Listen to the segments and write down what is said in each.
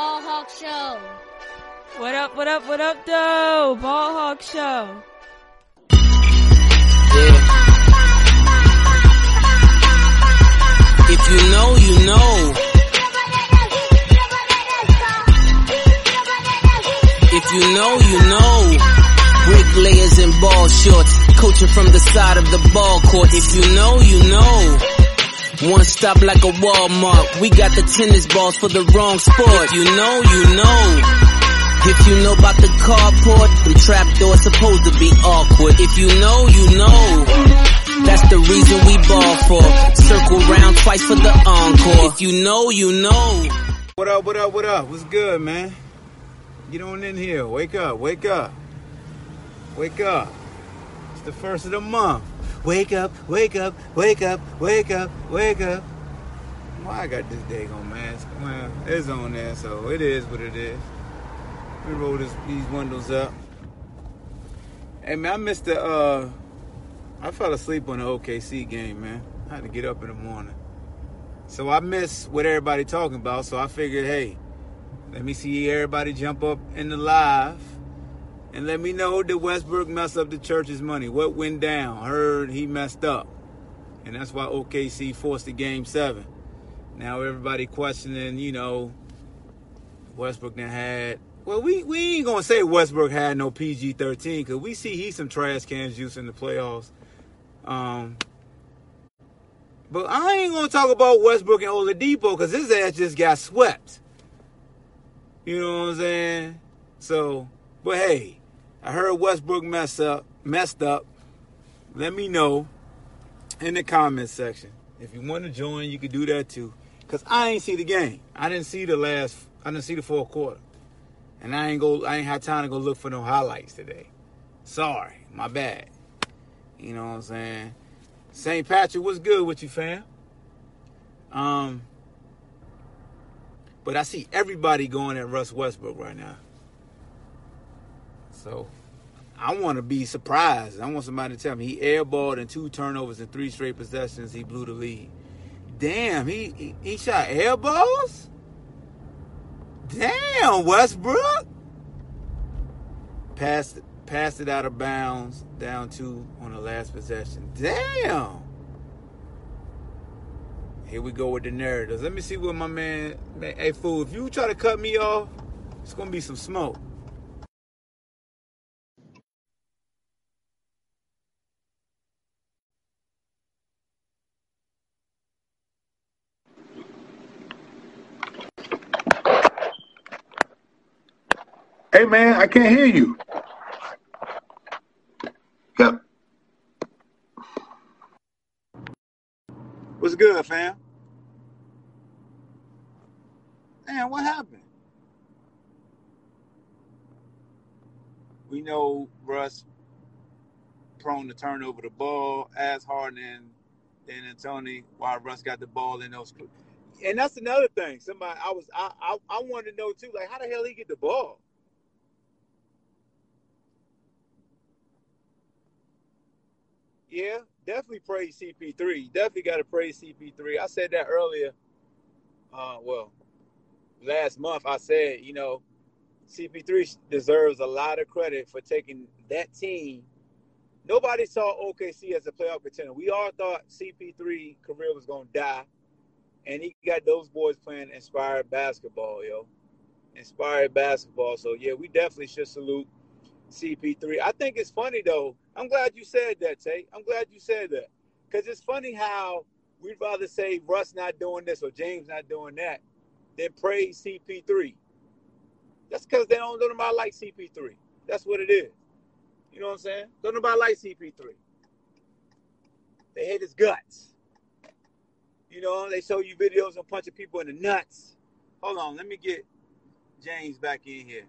Ball Hawk Show. What up, what up, what up, though? Ball Hawk Show. If you know, you know. If you know, you know. Bricklayers and ball shorts, coaching from the side of the ball court. If you know, you know. One stop like a Walmart. We got the tennis balls for the wrong sport. You know, you know. If you know about the carport, them trapdoors supposed to be awkward. If you know, you know. That's the reason we ball for. Circle round twice for the encore. If you know, you know. What up, what up, what up? What's good, man? Get on in here. Wake up, wake up. Wake up. It's the first of the month. Wake up, wake up, wake up, wake up, wake up. Why I got this daggone mask? Well, it's on there, so it is what it is. We roll this, these windows up. Hey, man, I missed the, uh, I fell asleep on the OKC game, man. I had to get up in the morning. So I missed what everybody talking about, so I figured, hey, let me see everybody jump up in the live and let me know did Westbrook mess up the church's money? What went down? Heard he messed up. And that's why OKC forced the game seven. Now everybody questioning, you know, Westbrook then had well, we, we ain't gonna say Westbrook had no PG thirteen because we see he's some trash cans juice in the playoffs. Um, but I ain't gonna talk about Westbrook and Oladipo because his ass just got swept. You know what I'm saying? So, but hey, I heard Westbrook mess up, messed up. Let me know in the comment section. If you want to join, you can do that too. Cause I ain't see the game. I didn't see the last. I didn't see the fourth quarter, and I ain't go. I ain't had time to go look for no highlights today. Sorry, my bad. You know what I'm saying? St. Patrick, what's good with you, fam? Um, but I see everybody going at Russ Westbrook right now. So I want to be surprised. I want somebody to tell me he airballed and two turnovers and three straight possessions. He blew the lead. Damn, he he, he shot airballs. Damn, Westbrook. Passed passed it out of bounds, down two on the last possession. Damn. Here we go with the narratives. Let me see what my man, man. Hey, fool, if you try to cut me off, it's gonna be some smoke. Hey man, I can't hear you. Yep. What's good, fam? Man, what happened? We know Russ prone to turn over the ball as hard and than Tony while Russ got the ball in those. And that's another thing. Somebody I was I I, I wanted to know too, like how the hell he get the ball? Yeah, definitely praise CP3. Definitely got to praise CP3. I said that earlier. Uh, well, last month I said, you know, CP3 deserves a lot of credit for taking that team. Nobody saw OKC as a playoff contender. We all thought CP3 career was gonna die, and he got those boys playing inspired basketball, yo. Inspired basketball. So yeah, we definitely should salute CP3. I think it's funny though. I'm glad you said that, Tate. I'm glad you said that. Because it's funny how we'd rather say Russ not doing this or James not doing that than praise CP3. That's because they don't, don't nobody like CP3. That's what it is. You know what I'm saying? Don't nobody like CP3. They hate his guts. You know, they show you videos of punching people in the nuts. Hold on. Let me get James back in here.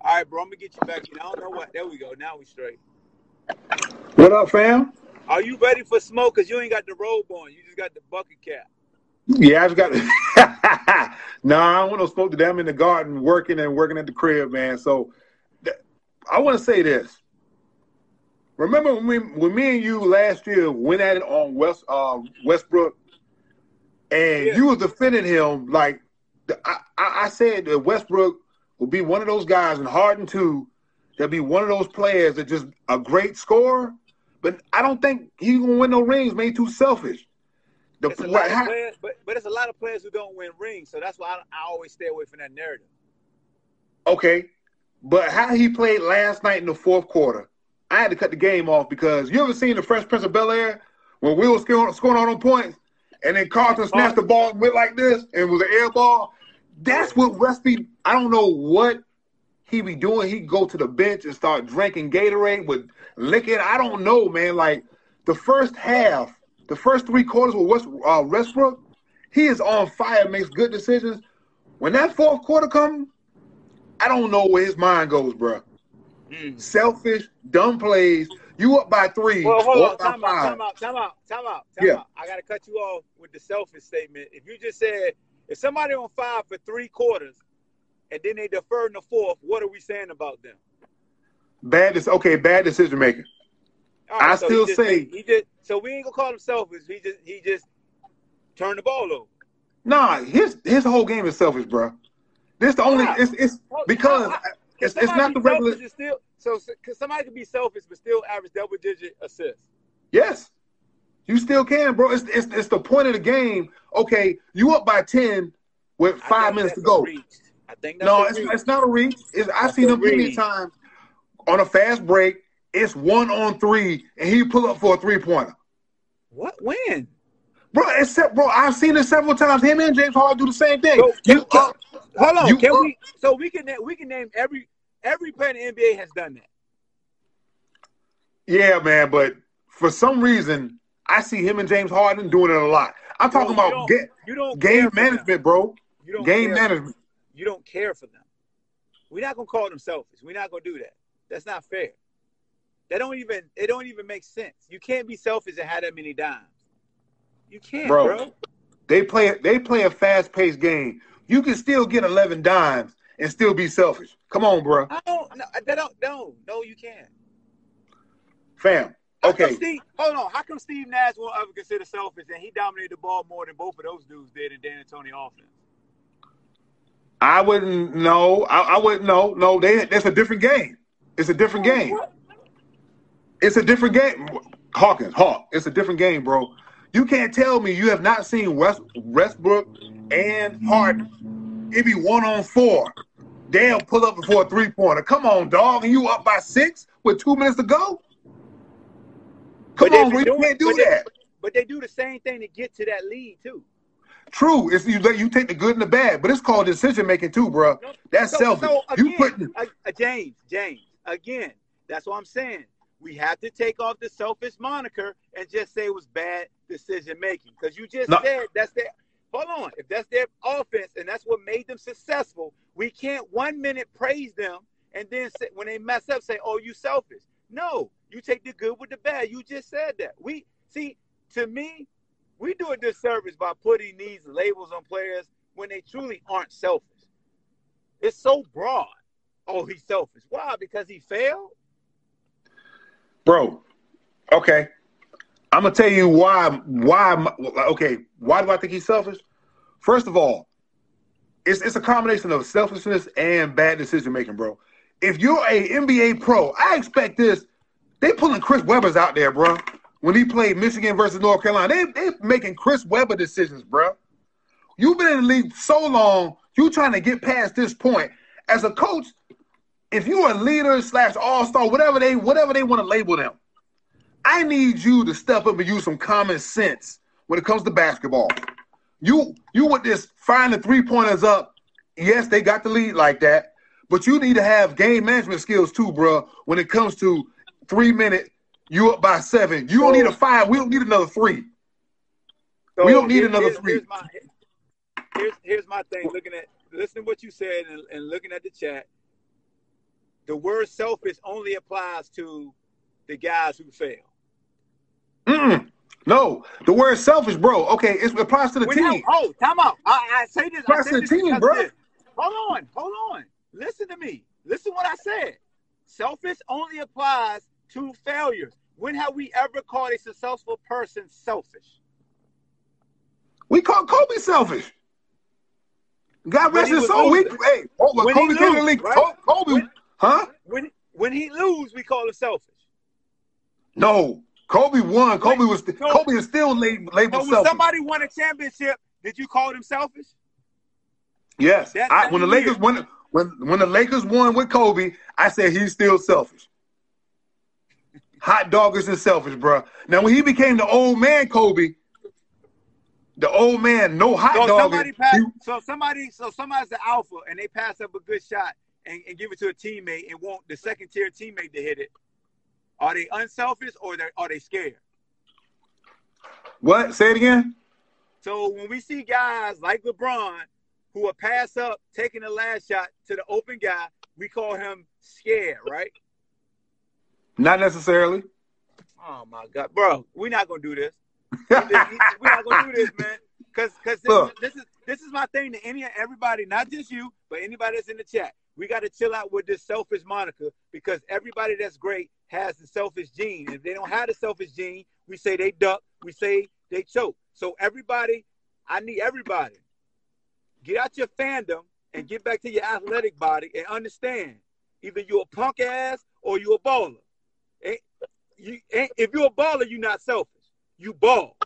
All right, bro. I'm gonna get you back in. I don't know what. There we go. Now we straight. What up, fam? Are you ready for smoke? Cause you ain't got the robe on. You just got the bucket cap. Yeah, I've got. nah, I don't want no smoke today. I'm in the garden working and working at the crib, man. So th- I want to say this. Remember when, we, when me and you last year went at it on West uh, Westbrook, and Yeah. you was defending him like the, I, I I said that Westbrook will be one of those guys, and Harden too. That'll be one of those players that just a great scorer, but I don't think he's gonna win no rings. Man, too selfish. The, It's what hap- players, but but it's a lot of players who don't win rings. So that's why I, I always stay away from that narrative. Okay, but how he played last night in the fourth quarter, I had to cut the game off because you ever seen the Fresh Prince of Bel Air when Will was scoring, scoring all them points, and then Carlton oh, snatched the ball and went like this and it was an air ball. That's what Westby. I don't know what he be doing. He go to the bench and start drinking Gatorade with licking. I don't know, man. Like the first half, the first three quarters with West, uh, Westbrook, he is on fire, makes good decisions. When that fourth quarter comes, I don't know where his mind goes, bro. Mm. Selfish, dumb plays. You up by three, Well, hold on. Time out. Time out. Time out. Time out. Time Yeah. out. I gotta cut you off with the selfish statement. If you just said if somebody on five for three quarters and then they defer in the fourth, what are we saying about them? Bad. Is okay. Bad decision making. All I he still just- say- he just so we ain't gonna call him selfish. He just he just turned the ball over. Nah, his his whole game is selfish, bro. This the only. It's it's oh, because how- how- it's, it's not the regular. Still, so, so cause somebody could be selfish but still average double digit assists. Yes, you still can, bro. It's it's it's the point of the game. Okay, you up by ten with five minutes to go. I think that's No, it's, it's not a reach. It's, I've seen him plenty of times on a fast break. It's one on three, and he pull up for a three pointer. What when? Bro, except bro, I've seen it several times. Him and James Harden do the same thing. So, you can- up, Hold on, can up- we? So we can we can name every every player in the NBA has done that. yeah, man. But for some reason, I see him and James Harden doing it a lot. I'm talking Bro, about ga- You don't game care for them. management, bro. You don't Game care. management. You don't care for them. We're not gonna call them selfish. We're not gonna do that. That's not fair. They don't even it don't even make sense. You can't be selfish and have that many dimes. You can't, Bro. bro. They play they play a fast paced game. You can still get 11 dimes and still be selfish. Come on, bro. I don't. No, they don't. No, no, you can't. Fam. Okay. Steve, hold on. How come Steve Nash won't ever consider selfish and he dominated the ball more than both of those dudes did in Dan and Tony offense? I wouldn't know. I, I wouldn't know. No, they that's a different game. It's a different game. It's a different game. Hawkins, Hawk. It's a different game, bro. You can't tell me you have not seen West, Westbrook and Harden. It be one on four. They'll pull up before a three pointer. Come on, dog. And you up by six with two minutes to go? Come But they on. You doing- can't do but they- that. But they do the same thing to get to that lead too. True. It's you, you take the good and the bad, but it's called decision making too, bro. That's So- selfish. so you again, putting uh, uh, James, James, again, that's what I'm saying. We have to take off the selfish moniker and just say it was bad decision making because you just No. said that's their. Hold on, if that's their offense and that's what made them successful, we can't one minute praise them and then say, when they mess up, say, "Oh, you selfish." No, you take the good with the bad. You just said that. We see, to me, we do a disservice by putting these labels on players when they truly aren't selfish. It's so broad. Oh, he's selfish. Why? Because he failed? bro. Okay, I'm gonna tell you why. Why? Okay, why do I think he's selfish? First of all, it's it's a combination of selfishness and bad decision making, bro. If you're a NBA pro, I expect this. They pulling Chris Webber's out there, bro. When he played Michigan versus North Carolina, they they making Chris Webber decisions, bro. You've been in the league so long, you trying to get past this point. As a coach, if you're a leader slash all star, whatever they whatever they want to label them, I need you to step up and use some common sense when it comes to basketball. You you with this firing the three pointers up. Yes, they got the lead like that, but you need to have game management skills too, bro. When it comes to three minute, you up by seven. You don't need a five. We don't need another three. We don't need here- another three. here's my- here's here's my thing. Looking at listening to what you said and, and looking at the chat, the word selfish only applies to the guys who fail. Mm-mm. No, the word selfish, bro. Okay, it applies to the When team. oh, time out. I, I say this. Press say the team, bro. this. Hold on, hold on. Listen to me. Listen to what I said. Selfish only applies to failures. When have we ever called a successful person selfish? We call Kobe selfish. God rest his soul. We, hey, oh, when When Kobe he came to the lose, league, right? Kobe, When- huh? When when he lose, we call him selfish. No, Kobe won. Kobe was So- Kobe is still labeled, So when selfish. somebody won a championship, did you call them selfish? yes, that I, when the Lakers when when when the Lakers won with Kobe, I said he's still selfish. Hot doggers and selfish, bro. Now when he became the old man, Kobe, the old man, no hot So dog. somebody so somebody so somebody's the alpha and they pass up a good shot and, and give it to a teammate and want the second tier teammate to hit it. Are they unselfish or they are they scared? What? Say it again. So when we see guys like LeBron who will pass up taking the last shot to the open guy, we call him scared, right? Not necessarily. Oh my God, bro, we're not gonna do this. we're not gonna do this, man. Cause, cause this, this is this is my thing to any and everybody, not just you, but anybody that's in the chat. We got to chill out with this selfish moniker because everybody that's great has the selfish gene. If they don't have the selfish gene, we say they duck, we say they choke. So everybody, I need everybody. Get out your fandom and get back to your athletic body and understand. Either you're a punk ass or you're a baller. Ain't- you, ain't- if you're a baller, you're not selfish. You ball.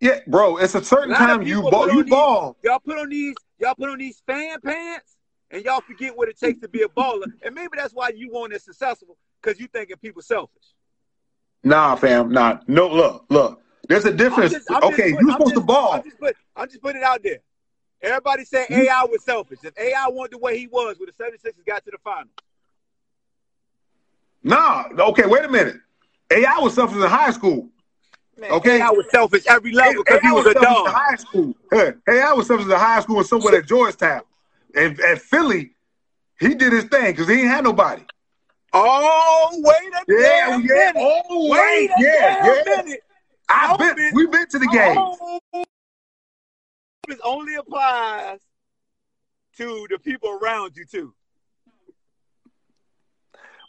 Yeah, bro. It's a certain A time you ball. You these- ball. Y'all put on these, y'all put on these fan pants, and y'all forget what it takes to be a baller. And maybe that's why you weren't as successful because you thinking people selfish. Nah, fam. Nah. No. Look. Look. There's a I'm difference. just- I'm okay, put- you're supposed just- to ball. I'm just put, I'm just putting it out there. Everybody said AI was selfish. If AI wanted the way he was, with the 76ers got to the final. Nah. Okay. Wait a minute. AI was selfish in high school. Man, Okay. AI was selfish every level because he AI was a selfish in high school. Hey, AI was selfish in high school and somewhere at Georgetown. And at Philly, he did his thing because he ain't had nobody. Oh, wait a Yeah, damn yeah. minute. Oh, Wait a Yeah, yeah. minute. I've Selfish. been. We've been to the game. Oh, this only applies to the people around you too.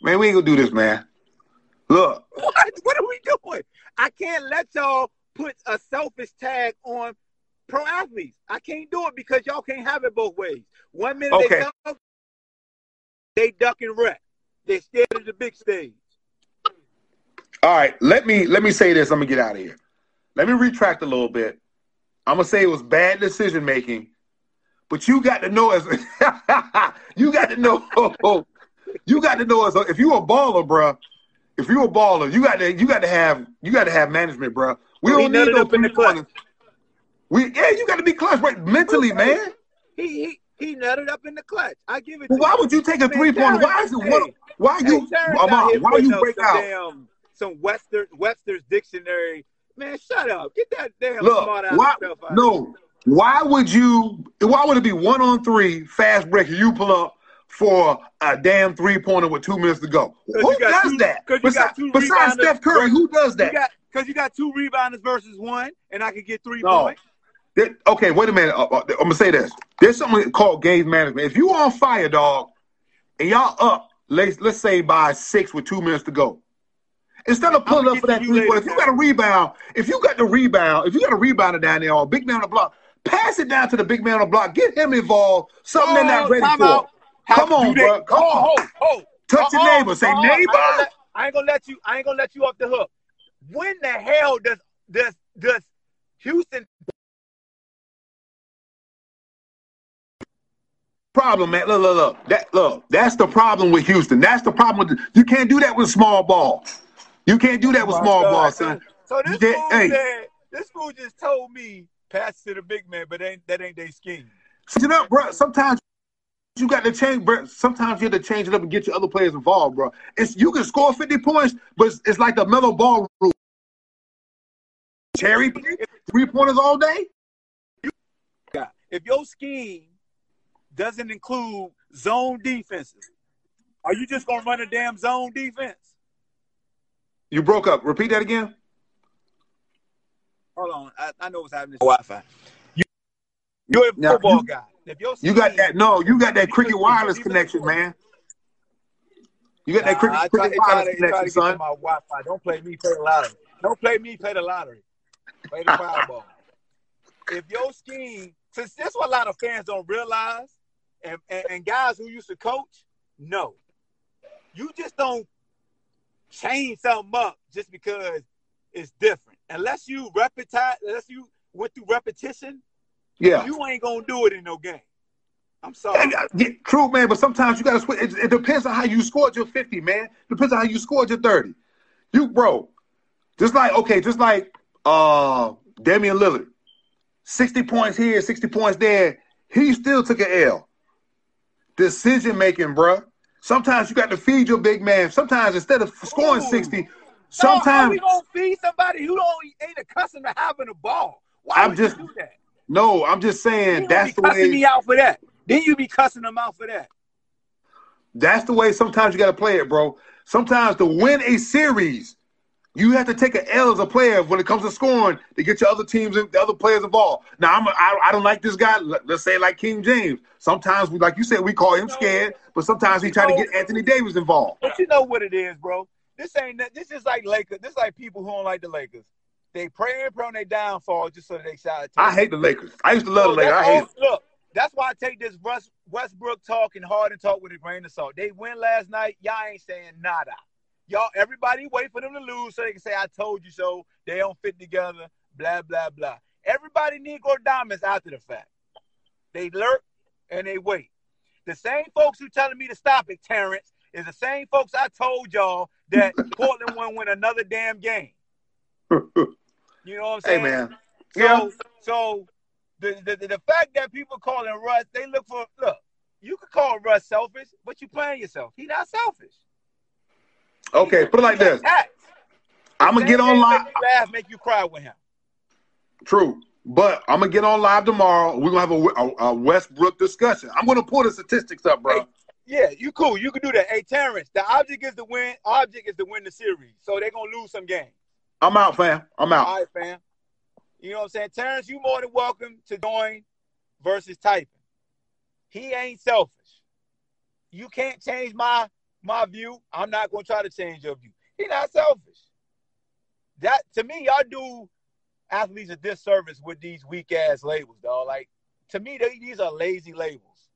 Man, we ain't gonna do this, man. Look, What? What are we doing? I can't let y'all put a selfish tag on pro athletes. I can't do it because y'all can't have it both ways. One minute Okay. they selfish, they duck and wreck. They scared of the big stage. all right. Let me let me say this. I'm gonna get out of here. Let me retract a little bit. I'm gonna say it was bad decision making, but you got to know as you got to know you got to know as if you a baller, bruh. If you a baller, you got to you got to have you got to have management, bruh. We don't need no in the three-pointers. We yeah, you got to be clutch, right? Mentally, man. He he he nutted up in the clutch. I give it. Well, why you. would you take a three pointer? Why is it hey, Why Hey, you? Terrence Amar, why you break some out? Damn, some Webster Webster's dictionary. Man, shut up. Get that damn Look, smart ass why? stuff out. No, why would you? Why would it be one on three fast break? and You pull up for a damn three pointer with two minutes to go. Who you does two- that? you Besides, besides Steph Curry, who does that? because you got two rebounders versus one, and I could get three No. points. There- okay, wait a minute. Uh, uh, I'm gonna say this. There's something called game management. If you on fire, dog, and y'all up, let's let's say by six with two minutes to go. Instead of pulling up for that you three point, if you got a rebound, if you got the rebound, if you got a rebounder down there or a big man on the block, pass it down to the big man on the block. Get him involved. Something they're not Oh, ready for. out. Come on, bro. Come oh, on. Oh, oh, Touch your neighbor. Say, neighbor. I ain't, gonna let, I ain't gonna let you. I ain't gonna let you off the hook. When the hell does does does Houston? Problem, man. Look, look, look. That look. That's the problem with Houston. That's the problem with. You can't do that with small ball. You can't do that with small God. ball, son. So this fool hey. said, this fool just told me pass to the big man, but ain't that ain't they scheme. You know, bro. Sometimes you got to change, bro. Sometimes you have to change it up and get your other players involved, bro. It's you can score 50 points, but it's, it's like the mellow ball rule. Cherry three pointers all day. if your scheme doesn't include zone defenses, are you just gonna run a damn zone defense? You broke up. Repeat that again. Hold on, I, I know what's happening. Wi-Fi. You, you're a Now, football you- guy. You got that? No, you got that cricket wireless connection, man. You got that Nah, cricket, try, cricket try, wireless to, it try to connection, son. my Wi-Fi. Don't play me, play the lottery. Don't play me, play the lottery. Play the Powerball. if your scheme, since that's what a lot of fans don't realize, and, and, and guys who used to coach, no. You just don't change something up just because it's different. Unless you repetize, unless you went through repetition, Yeah. you ain't gonna do it in no game. I'm sorry. And, uh, yeah, true, man. But sometimes you gotta switch. It, it depends on how you scored your fifty, man. Depends on how you scored your thirty. You, bro, just like okay, just like uh Damian Lillard, sixty points here, sixty points there. He still took an L. Decision making, bruh. Sometimes you got to feed your big man. Sometimes instead of scoring Ooh. sixty, So how sometimes we gonna feed somebody who don't ain't accustomed to having a ball? Why I'm just- do that? No. I'm just saying that's be the cussing way. me out for that. Then you be cussing them out for that. That's the way sometimes you got to play it, bro. Sometimes to win a series, you have to take an L as a player when it comes to scoring to get your other teams and the other players involved. Now, I'm a, I, I don't like this guy. Let- Let's say like King James. Sometimes, we, like you said, we call him scared, but sometimes he try to get Anthony Davis involved. But you know what it is, bro. This ain't this is like Lakers. This is like people who don't like the Lakers. They pray and pray on their downfall just so that they shot. I hate the Lakers. I used to love the Lakers. I hate. Look, that's why I take this Russ, Westbrook talk and Harden talk with a grain of salt. They win last night. Y'all ain't saying nada. Y'all, everybody wait for them to lose so they can say, I told you so. They don't fit together, blah, blah, blah. Everybody Negro diamonds after the fact. They lurk and they wait. The same folks who telling me to stop it, Terrence, is the same folks I told y'all that Portland won't win another damn game. You know what I'm hey saying? man. So, Yeah. so the, the the fact that people calling Russ, they look for look. You could call Russ selfish, but you playing yourself. He not selfish. Okay, put it like this. I'm gonna get on live. Make you laugh, make you cry with him. True. But I'm gonna get on live tomorrow. We're gonna have a, a, a Westbrook discussion. I'm gonna pull the statistics up, bro. Hey, Yeah, you cool. You can do that. Hey, Terrence, the object is to win. Object is to win the series. So they're gonna lose some games. I'm out, fam. I'm out. All right, fam. You know what I'm saying? Terrence, you more than welcome to join versus typing. He ain't selfish. You can't change my my view. I'm not gonna try to change your view. He not selfish. That to me, y'all do athletes a disservice with these weak ass labels, dog. Like to me, they, these are lazy labels.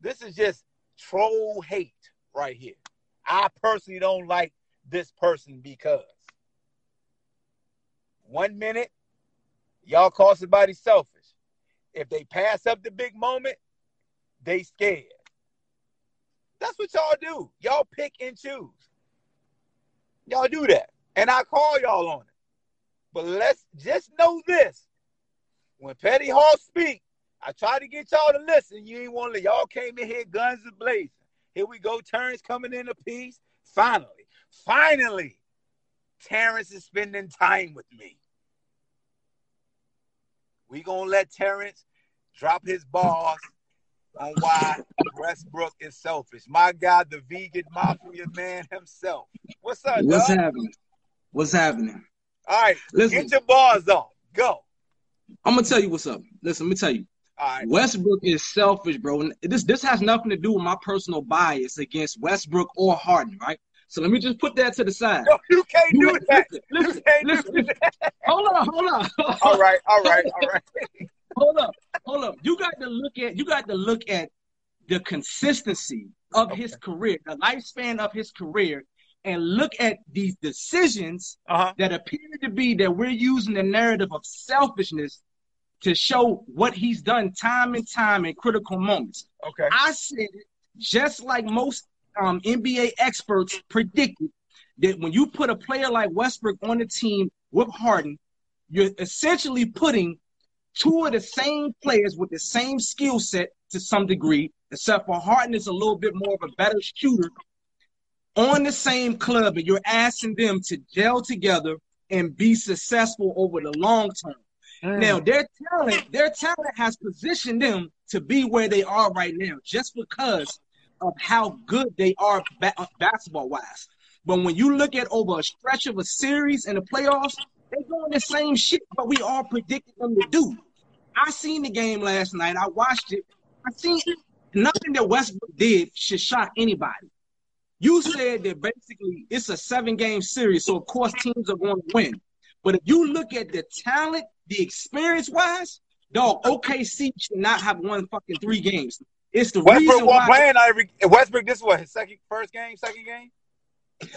This is just troll hate right here. I personally don't like this person because one minute, y'all call somebody selfish. If they pass up the big moment, they scared. That's what y'all do. Y'all pick and choose. Y'all do that. And I call y'all on it. But let's just know this. When Petty Hall speak, I try to get y'all to listen. You ain't want to. Y'all came in here guns blazing. Here we go. Terrence coming in a piece. Finally, finally, Terrence is spending time with me. We gonna let Terrence drop his balls on why Westbrook is selfish. My God, the vegan mafia man himself. What's up, What's dog? happening? What's happening? All right, Listen, get your bars off. Go. I'm gonna tell you what's up. Listen, let me tell you. All right. Westbrook is selfish, bro. And This this has nothing to do with my personal bias against Westbrook or Harden, right? So let me just put that to the side. No, you can't You do that. listen, listen, listen. Hold on, hold on. All right, all right, all right. hold up, hold up. You got to look at you got to look at the consistency of his career, the lifespan of his career, and look at these decisions Uh-huh. that appear to be that we're using the narrative of selfishness to show what he's done time and time in critical moments. Okay. I said it just like most um, NBA experts predicted that when you put a player like Westbrook on the team with Harden, you're essentially putting two of the same players with the same skill set to some degree, except for Harden is a little bit more of a better shooter on the same club, and you're asking them to gel together and be successful over the long term. Now their talent, their talent has positioned them to be where they are right now, just because of how good they are ba- uh, basketball wise. But when you look at over a stretch of a series in the playoffs, they're doing the same shit, but we all predicted them to do. I seen the game last night. I watched it. I seen nothing that Westbrook did should shock anybody. You said that basically it's a seven game series, so of course teams are going to win. But if you look at the talent, the experience wise, dog, OKC should not have won fucking three games. It's the Westbrook reason why. play in every Westbrook. This is what his second, first game, second game.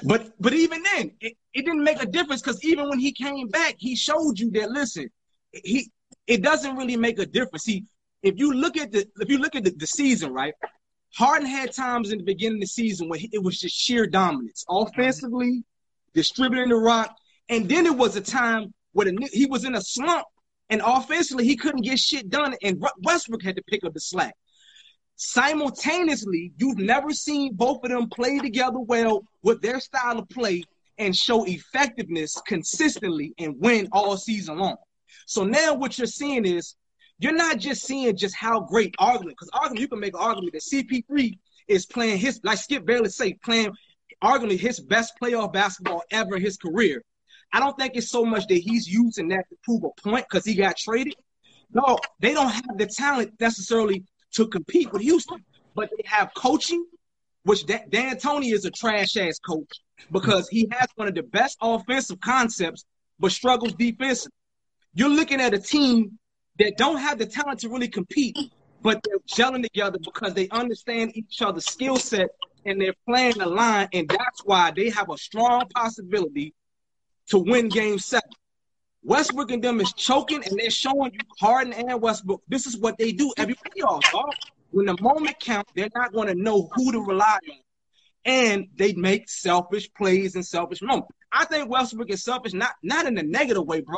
But but even then, it, it didn't make a difference because even when he came back, he showed you that listen, he it doesn't really make a difference. See, if you look at the if you look at the, the season, right? Harden had times in the beginning of the season where he- it was just sheer dominance, offensively, distributing the rock, and then it was a time where the, he was in a slump, and offensively he couldn't get shit done, and Westbrook had to pick up the slack. Simultaneously, you've never seen both of them play together well with their style of play and show effectiveness consistently and win all season long. So now what you're seeing is you're not just seeing just how great argument, because argument you can make an argument that CP3 is playing his like Skip Bayless say, playing arguably his best playoff basketball ever in his career. I don't think it's so much that he's using that to prove a point because he got traded. No, they don't have the talent necessarily to compete with Houston, but they have coaching, which Da- D'Antoni is a trash ass coach because he has one of the best offensive concepts, but struggles defensively. You're looking at a team that don't have the talent to really compete, but they're gelling together because they understand each other's skill set and they're playing the line, and that's why they have a strong possibility to win game seven. Westbrook and them is choking, and they're showing you Harden and Westbrook. This is what they do every playoff, dog. When the moment counts, they're not going to know who to rely on, and they make selfish plays and selfish moments. I think Westbrook is selfish, not not in a negative way, bro.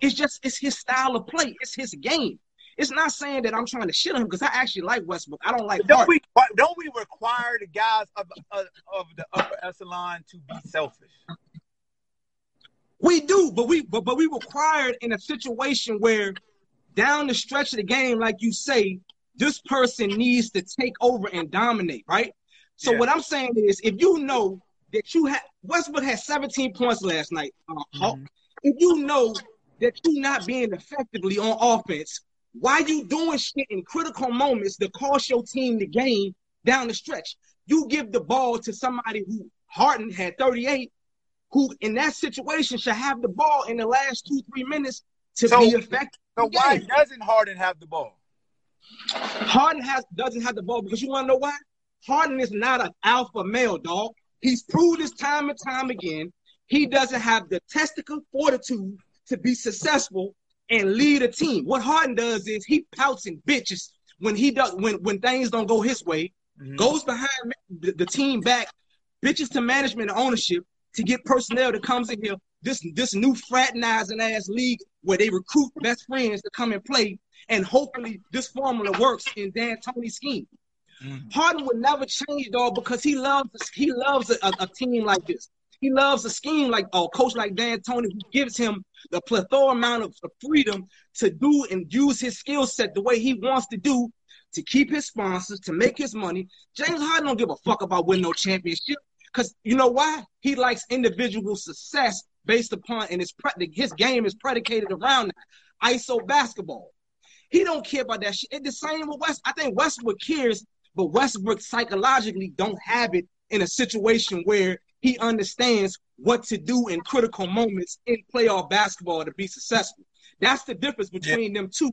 It's just it's his style of play. It's his game. It's not saying that I'm trying to shit on him because I actually like Westbrook. I don't like But don't we don't we require the guys of of, of the upper echelon to be selfish? We do, but we but, but we required in a situation where down the stretch of the game, like you say, this person needs to take over and dominate, right? So Yeah. what I'm saying is, if you know that you had Westbrook had 17 points last night, uh, Hawk, if you know that you're not being effectively on offense, why you doing shit in critical moments that cost your team the game down the stretch? You give the ball to somebody who Harden had 38, who in that situation should have the ball in the last two, three minutes to So- be effective. So why doesn't Harden have the ball? Harden has doesn't have the ball because you want to know why? Harden is not an alpha male dog. He's proved this time and time again. He doesn't have the testicle fortitude to be successful and lead a team. What Harden does is he pouts and bitches when he does when when things don't go his way. Mm-hmm. Goes behind the, the team back, bitches to management and ownership to get personnel that comes in here. This this new fraternizing ass league where they recruit best friends to come and play, and hopefully this formula works in D'Antoni's scheme. Mm-hmm. Harden would never change, dog, because he loves he loves a, a, team like this. He loves a scheme like a coach like Dan Tony, who gives him the plethora amount of, of freedom to do and use his skill set the way he wants to do to keep his sponsors, to make his money. James Harden don't give a fuck about winning no championship because you know why? He likes individual success based upon and his pre- his game is predicated around that. ISO basketball. He don't care about that shit. It's the same with West. I think Westbrook cares, but Westbrook psychologically don't have it in a situation where he understands what to do in critical moments in playoff basketball to be successful. That's the difference between them two.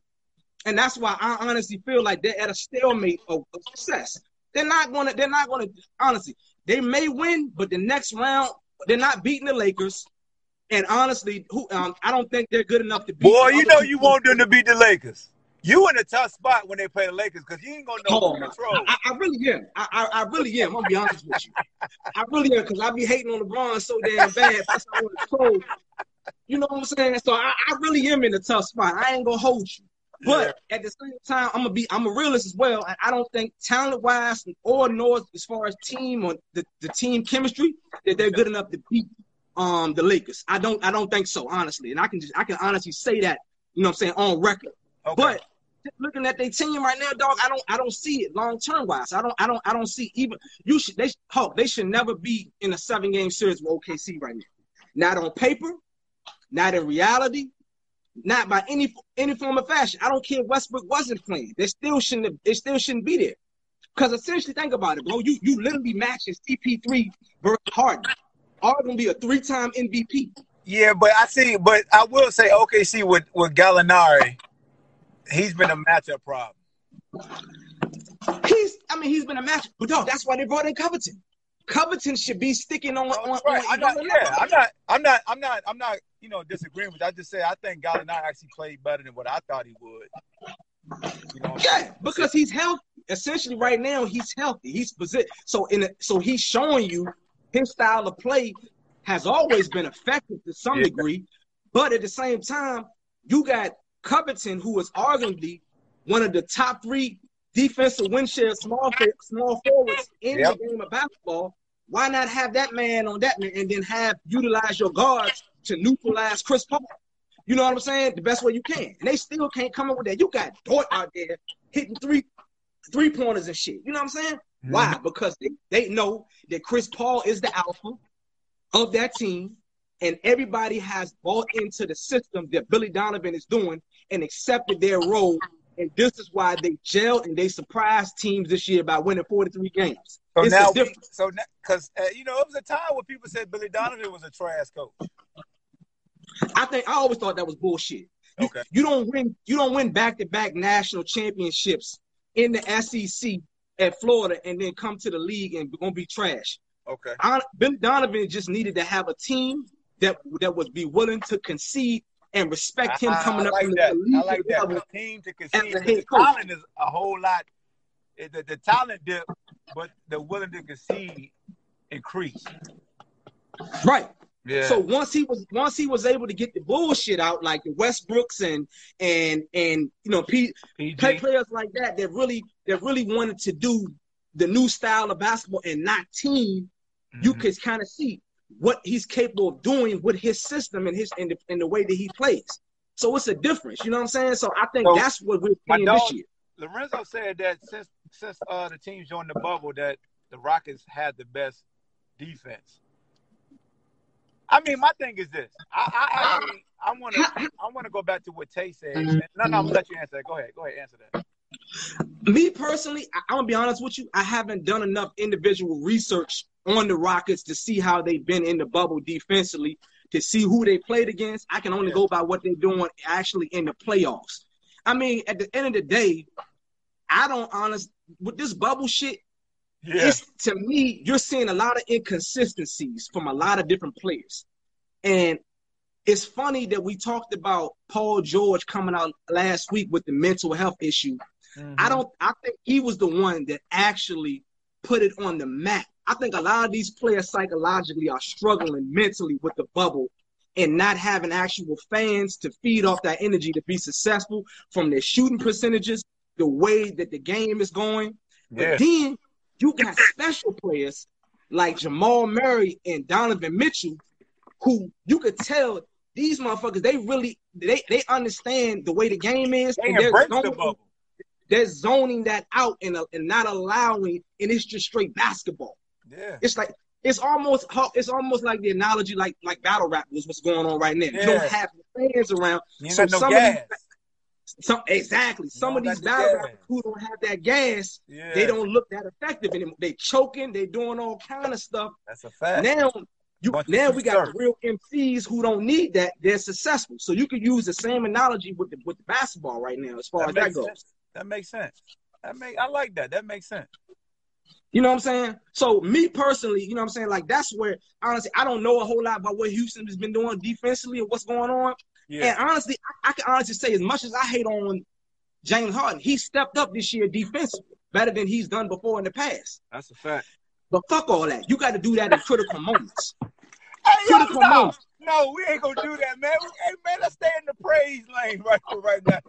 And that's why I honestly feel like they're at a stalemate of, of success. They're not gonna, they're not gonna honestly, they may win, but the next round, they're not beating the Lakers. And honestly, who um, I don't think they're good enough to beat. Boy, you know two you want them to beat the Lakers. You in a tough spot when they play the Lakers because you ain't gonna know Oh, who to man. control. I, I really am. I, I, I really am. I'm gonna be honest with you. I really am because I be hating on LeBron so damn bad. That's how I want to. You know what I'm saying? So I, I really am in a tough spot. I ain't gonna hold you. But at the same time, I'm gonna be I'm a realist as well. And I don't think talent wise or nor as far as team or the, the team chemistry that they're good enough to beat um the Lakers. I don't I don't think so, honestly. And I can just I can honestly say that You know what I'm saying? On record. Okay. But looking at their team right now, dog, I don't I don't see it long term wise. I don't I don't I don't see even you should they Hulk, they should never be in a seven game series with OKC right now. Not on paper, not in reality, not by any any form of fashion. I don't care if Westbrook wasn't playing. They still shouldn't have, they still shouldn't be there. Because essentially, think about it, bro. You you literally matching CP3 versus Harden. Harden gonna be a three time MVP. Yeah, but I see. But I will say OKC with with Gallinari, he's been a matchup problem. He's I mean he's been a match, but dog, that's why they brought in Covington. Covington should be sticking on on, Right. on I'm not, yeah, I'm not. I'm not. I'm not. I'm not. You know, disagreeing with. You. I just say I think Gallinari actually played better than what I thought he would. You know. Yeah, because he's healthy. Essentially, right now he's healthy. He's posi- so in a, so he's showing you his style of play has always been effective to some Yeah. degree, but at the same time, you got Covington, who is arguably one of the top three defensive win share small small forwards in Yep. the game of basketball. Why not have that man on that man and then have utilize your guards to neutralize Chris Paul? You know what I'm saying? The best way you can. And they still can't come up with that. You got Dort out there hitting three three pointers and shit. You know what I'm saying? Mm-hmm. Why? Because they, they know that Chris Paul is the alpha of that team, and everybody has bought into the system that Billy Donovan is doing and accepted their role. And this is why they gelled and they surprised teams this year by winning 43 games. So it's now, so because uh, you know, it was a time where people said Billy Donovan was a trash coach. I think I always thought that was bullshit. You, Okay. you don't win. You don't win back-to-back national championships in the SEC at Florida, and then come to the league and gonna be trash. Okay. Hon- Billy Donovan just needed to have a team that that would be willing to concede and respect him I- coming I up like from that. the I like that. level. The team to concede. The talent is a whole lot. The, the talent dip, but the willing to concede increased. Right. Yeah. So once he was once he was able to get the bullshit out, like the Westbrooks and and and you know P, play players like that that really that really wanted to do the new style of basketball and not team, you Mhm. could kind of see what he's capable of doing with his system and his and the, and the way that he plays. So it's a difference, you know what I'm saying? So I think So, that's what we're seeing dog- this year. Lorenzo said that since since uh, the teams joined the bubble, that the Rockets had the best defense. I mean, my thing is this. I I actually, I want to I want to go back to what Tay said. No, no, I'm gonna let you answer that. Go ahead. Go ahead, answer that. Me personally, I, I'm gonna be honest with you. I haven't done enough individual research on the Rockets to see how they've been in the bubble defensively, to see who they played against. I can only Yeah. go by what they're doing actually in the playoffs. I mean, at the end of the day, I don't honest with this bubble shit. Yeah. It's to me, you're seeing a lot of inconsistencies from a lot of different players. And it's funny that we talked about Paul George coming out last week with the mental health issue. Mm-hmm. I don't I think he was the one that actually put it on the map. I think a lot of these players psychologically are struggling mentally with the bubble and not having actual fans to feed off that energy to be successful from their shooting percentages, the way that the game is going. But then you got special players like Jamal Murray and Donovan Mitchell, who you could tell these motherfuckers, they really they they understand the way the game is. They and they're embraced the bubble. They're zoning that out and, uh, and not allowing, and it's just straight basketball. Yeah. It's like it's almost it's almost like the analogy like like battle rap was what's going on right now. You don't have the fans around. You So no some of these-. Some exactly. Some of these battle rappers who don't have that gas, Yeah. they don't look that effective anymore. They choking, they doing all kind of stuff. That's a fact. Now you Bunch now we got real MCs who don't need that. They're successful. So you could use the same analogy with the with the basketball right now as far as that that goes. sense. That makes sense. That make I like that. That makes sense. You know what I'm saying? So me personally, you know what I'm saying? Like that's where honestly I don't know a whole lot about what Houston has been doing defensively and what's going on. Yeah. And honestly, I, I can honestly say as much as I hate on James Harden, he stepped up this year defensively better than he's done before in the past. That's a fact. But fuck all that. You got to do that in critical moments. Hey, Critical no, moments. no, we ain't gonna do that, man. We- Hey, man, let's stay in the praise lane right right now.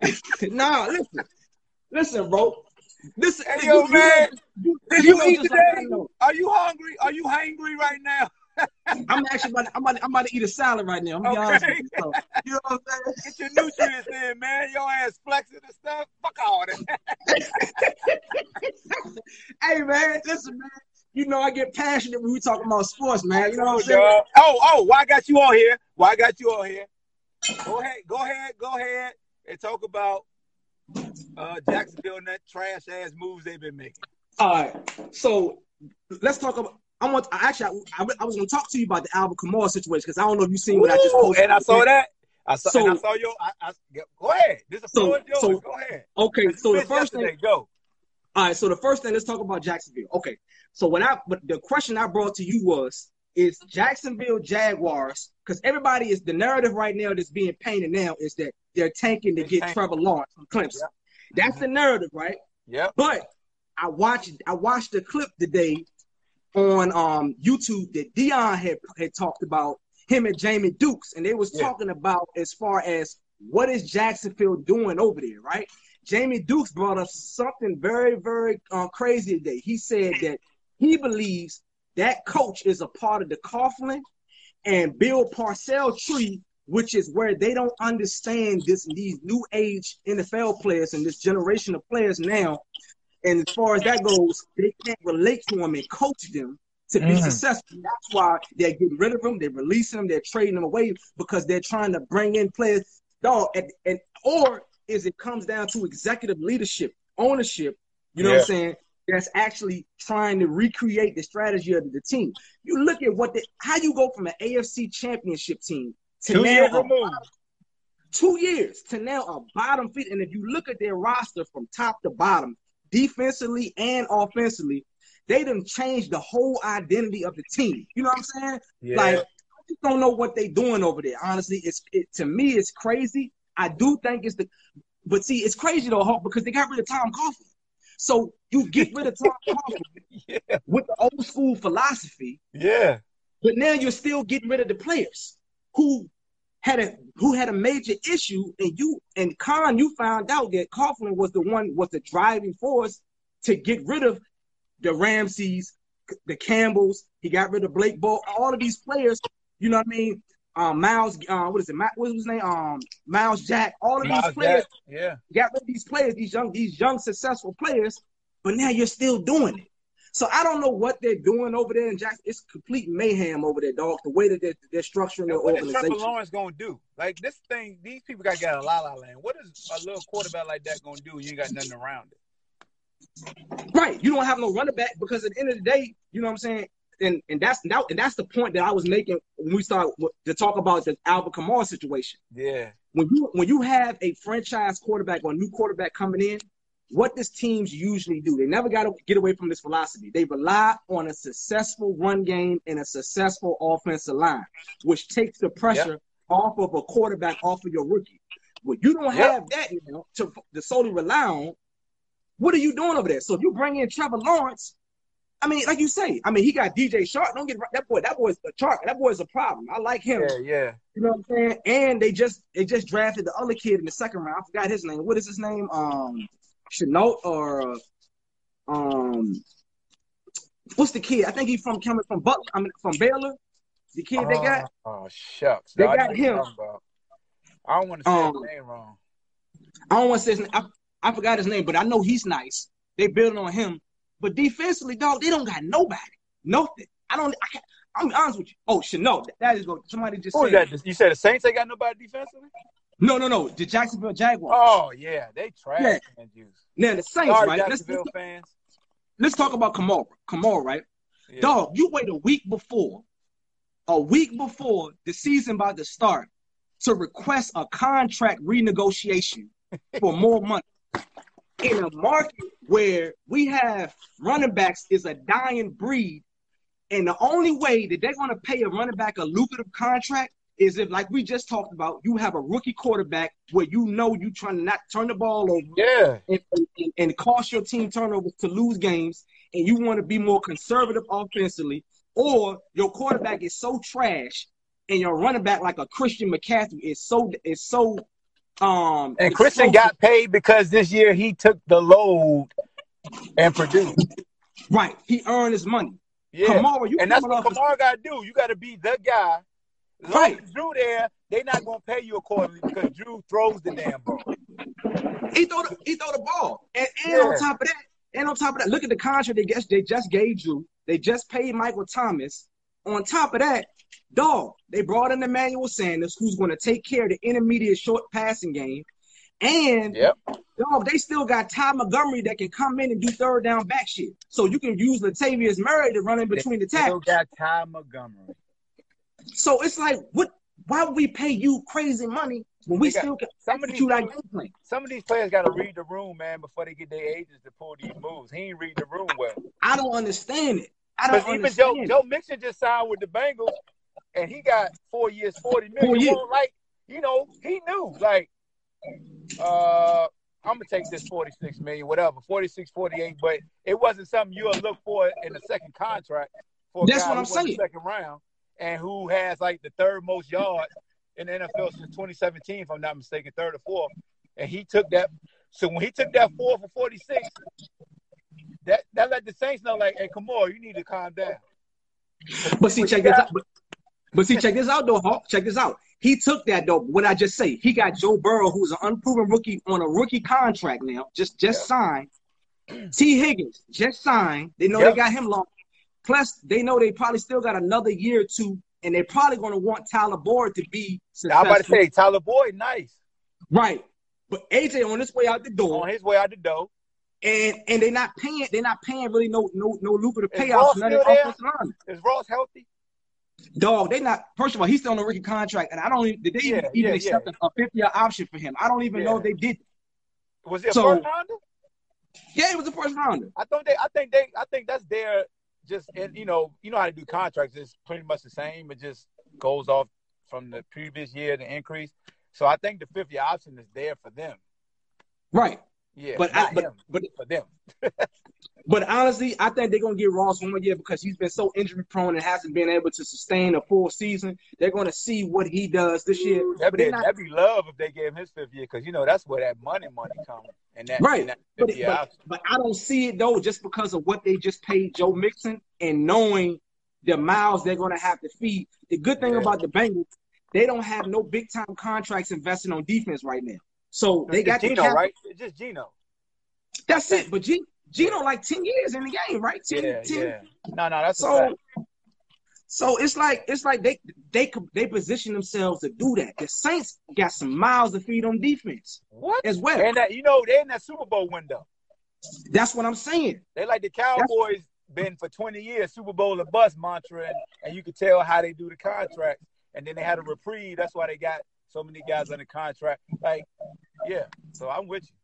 nah, listen, listen, bro. Listen, Hey, you- yo, you man. you, Did you you eat just like I today? Are you hungry? Are you hangry right now? I'm actually about to, I'm, about to, I'm about to eat a salad right now. I'm gonna be honest with you. So, you know what I'm saying? Get your nutrients in, man. Your ass flexing and stuff. Fuck all that. Hey man, listen, man. You know I get passionate when we talk about sports, man. You know what I'm saying? Oh, oh, why I got you on here? Why I got you on here? Go ahead, go ahead, go ahead and talk about uh, Jacksonville and that trash ass moves they've been making. All right. So let's talk about. I want. I actually, I, I was going to talk to you about the Alvin Kamara situation because I don't know if you seen what I just posted. and I saw that. I saw, and I saw your. I, I, go ahead. This is So- floor is yours. so- go ahead. Okay. So the first thing. Go. All right. So the first thing, let's talk about Jacksonville. Okay. So what I, but the question I brought to you was, is Jacksonville Jaguars because everybody is the narrative right now that's being painted now is that they're tanking to get. Trevor Lawrence from Clemson. Yep. That's the narrative, right? Yeah. But I watched I watched the clip today on um YouTube that Deion had had talked about him and Jamie Dukes, and they was Yeah. talking about as far as what is Jacksonville doing over there, right? Jamie Dukes brought up something very, very uh, crazy today. He said that he believes that coach is a part of the Coughlin and Bill Parcell tree, which is where they don't understand this these new age NFL players and this generation of players now. And as far as that goes, they can't relate to them and coach them to be Mhm. successful. That's why they're getting rid of them, they're releasing them, they're trading them away because they're trying to bring in players. Dog, and, and or is it comes down to executive leadership, ownership, you know what I'm saying? That's actually trying to recreate the strategy of the team. You look at what they how you go from an AFC championship team to Two now years removed. two years to now a bottom feed. And if you look at their roster from top to bottom, defensively and offensively, they done changed the whole identity of the team. You know what I'm saying? Yeah. Like, I just don't know what they doing over there. Honestly, it's it, to me, it's crazy. I do think it's the, but see, it's crazy though, Hawk, because they got rid of Tom Coughlin. So you get rid of Tom Coughlin yeah. with the old school philosophy, Yeah. but now you're still getting rid of the players who had a who had a major issue, and you and Khan, you found out that Coughlin was the one was the driving force to get rid of the Ramseys, the Campbells. He got rid of Blake Ball, all of these players. You know what I mean? Um, Myles, uh, what is it? Ma- what was his name? Um, Myles Jack. All of these players Jack, Yeah. got rid of these players, these young, these young successful players, but now you're still doing it. So I don't know what they're doing over there in Jackson. It's complete mayhem over there, dog. The way that they're, they're structuring their organization. What is Trevor. Lawrence gonna do? Like this thing, these people got get a la la land. What is a little quarterback like that gonna do? when You ain't got nothing around it. Right. You don't have no running back because at the end of the day, you know what I'm saying? And and that's that, and that's the point that I was making when we start to talk about the Alvin Kamara situation. Yeah. When you when you have a franchise quarterback or a new quarterback coming in, what does teams usually do? They never got to get away from this philosophy. They rely on a successful run game and a successful offensive line, which takes the pressure off of a quarterback, off of your rookie. When you don't Yep. have that, you know, to, to solely rely on, what are you doing over there? So if you bring in Trevor Lawrence, I mean, like you say, I mean, he got DJ Chark. Don't get that boy. That boy's a Shark. That boy's a problem. I like him. Yeah. Yeah. You know what I'm saying? And they just they just drafted the other kid in the second round. I forgot his name. What is his name? Um, Shenault or um, what's the kid? I think he's from coming from Buck. I mean, from Baylor. The kid they got. Oh shucks. They No, got him. I don't want to say Um, his name wrong. I don't want to say his name. I, I forgot his name, but I know he's nice. They building on him. But defensively, dog, they don't got nobody. Nothing. I don't. I can't. I'm honest with you. Oh, Shenault. That is what somebody just Who said. that? You said the Saints ain't got nobody defensively? No, no, no. The Jacksonville Jaguars. Oh yeah, they trash Yeah. man. Now the Saints, Sorry, right? Let's, Jacksonville let's, fans. let's talk about Kamara. Kamara, right? Yeah. Dog, you wait a week before, a week before the season about to start to request a contract renegotiation for more money. In a market where we have running backs is a dying breed, and the only way that they're going to pay a running back a lucrative contract is if, like we just talked about, you have a rookie quarterback where you know you're trying to not turn the ball over Yeah. and, and, and cost your team turnovers to lose games, and you want to be more conservative offensively, or your quarterback is so trash, and your running back like a Christian McCaffrey is so is so um And Christian explosive. got paid because this year he took the load and produced. right. He earned his money. Yeah. Kamara, you and that's what Kamara got to do. You got to be the guy. As Right. Drew there, they not gonna pay you accordingly because Drew throws the damn ball. He throw the he throw the ball, and, and on top of that, and on top of that, look at the contract they just they just gave Drew. They just paid Michael Thomas. On top of that, dog, they brought in Emmanuel Sanders, who's going to take care of the intermediate short passing game, and Yep. dog, they still got Ty Montgomery that can come in and do third down back shit. So you can use Latavius Murray to run in between the tackles. Still tackles. got Ty Montgomery. So it's like, what? Why would we pay you crazy money when we They got- still can some of these execute our dudes- game plan? Some of these players got to read the room, man, before they get their agents to pull these moves. He ain't read the room well. I don't understand it. I don't Because even Joe understand. Joe Mixon just signed with the Bengals, and he got four years, forty million. Four. Well, like you know, he knew like, uh, I'm gonna take this forty six million, whatever, 46, 48, but it wasn't something you'll look for in the second contract for That's what I'm the saying. second round and who has like the third most yards in the NFL since 2017, if I'm not mistaken, third or fourth. And he took that. So when he took that four for 46, that that let the Saints know, like, hey, Kamara, you need to calm down. But see, check this out. But, but see, check this out though, Hawk. Check this out. He took that though. What I just say, he got Joe Burrow, who's an unproven rookie on a rookie contract now, just just signed. Tee Higgins just signed. They know Yep. they got him long. Plus, they know they probably still got another year or two, and they're probably going to want Tyler Boyd to be I'm about to say Tyler Boyd, nice right. But AJ on his way out the door, on his way out the door. and and they're not paying. They're not paying really no no no lucrative Is payouts Ross for still the there? Is Ross healthy? Dog, they not. First of all, he's still on a rookie contract, and I don't even. Did they even, Yeah, even yeah, accept yeah. a- a fifth year option for him? I don't even know they did. Was it a So- first rounder? Yeah, it was a first rounder. I thought they. I think they. I think that's their. Just and you know, you know how to do contracts. It's pretty much the same. It just goes off from the previous year, the increase. So I think the fifth year option is there for them. Right. Yeah, But I, but but for them. but honestly, I think they're gonna get Ross one more year because he's been so injury prone and hasn't been able to sustain a full season. They're gonna see what he does this year. That'd be, not, that'd be love if they gave him his fifth year because you know that's where that money money comes and that right. and that But, but, but I don't see it though, just because of what they just paid Joe Mixon and knowing the miles they're gonna have to feed. The good thing Yeah. about the Bengals, they don't have no big time contracts investing on defense right now. So they It's got the Geno, cap- right? It's just Geno. That's it. But G- Geno like 10 years in the game, right? 10, Yeah, 10. yeah. No, no, that's So so it's like it's like they they they position themselves to do that. The Saints got some miles to feed on defense What? as well. And that you know they're in that Super Bowl window. That's what I'm saying. They like the Cowboys been for 20 years Super Bowl or bust mantra, and, and you could tell how they do the contracts. And then they had a reprieve. That's why they got so many guys under contract. Like, yeah. So I'm with you.